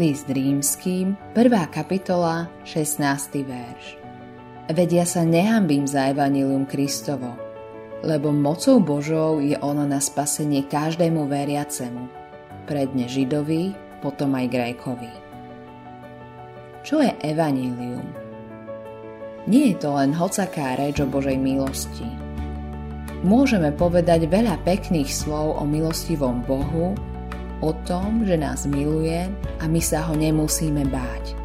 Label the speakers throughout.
Speaker 1: List rímským, 1. kapitola, 16. verš. Vedia sa nehambím za Evangelium Kristovo, lebo mocou Božou je ono na spasenie každému veriacemu, predne Židovi, potom aj Grékovi. Čo je Evangelium? Nie je to len hocaká reč o Božej milosti. Môžeme povedať veľa pekných slov o milostivom Bohu, o tom, že nás miluje a my sa ho nemusíme báť.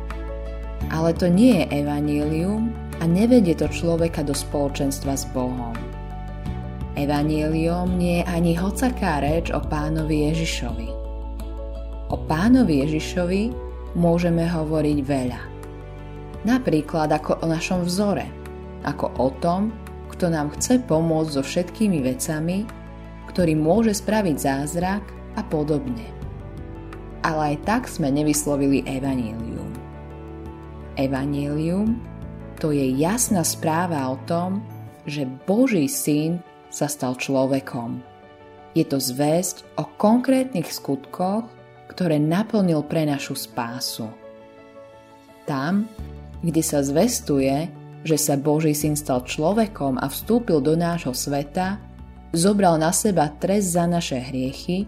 Speaker 1: Ale to nie je evanílium a nevedie to človeka do spoločenstva s Bohom. Evanielium nie je ani hocaká reč o pánovi Ježišovi. O pánovi Ježišovi môžeme hovoriť veľa. Napríklad ako o našom vzore, ako o tom, kto nám chce pomôcť so všetkými vecami, ktorý môže spraviť zázrak a podobne. Ale aj tak sme nevyslovili evanílium. Evanílium to je jasná správa o tom, že Boží syn sa stal človekom. Je to zväzť o konkrétnych skutkoch, ktoré naplnil pre našu spásu. Tam, kde sa zvestuje, že sa Boží syn stal človekom a vstúpil do nášho sveta, zobral na seba trest za naše hriechy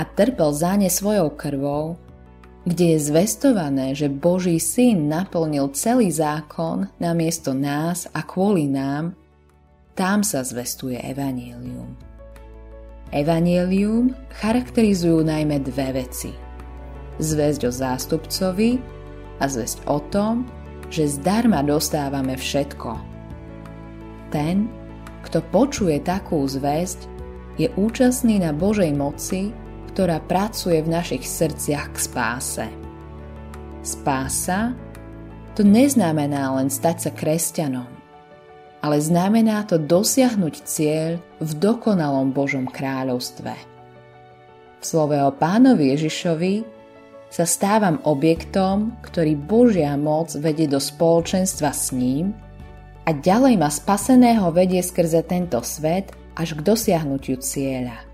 Speaker 1: a trpel za ne svojou krvou, kde je zvestované, že Boží syn naplnil celý zákon namiesto nás a kvôli nám, tam sa zvestuje Evangelium. Evangelium charakterizujú najmä dve veci. Zväzť o zástupcovi a zväzť o tom, že zdarma dostávame všetko. Ten, kto počuje takú zväzť, je účastný na Božej moci ktorá pracuje v našich srdciach k spáse. Spása to neznamená len stať sa kresťanom, ale znamená to dosiahnuť cieľ v dokonalom Božom kráľovstve. V slove o pánovi Ježišovi sa stávam objektom, ktorý Božia moc vedie do spoločenstva s ním a ďalej ma spaseného vedie skrze tento svet až k dosiahnutiu cieľa.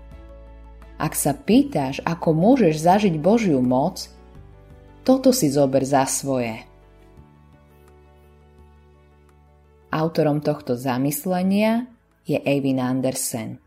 Speaker 1: Ak sa pýtaš, ako môžeš zažiť Božiu moc, toto si zober za svoje. Autorom tohto zamyslenia je Eivin Andersen.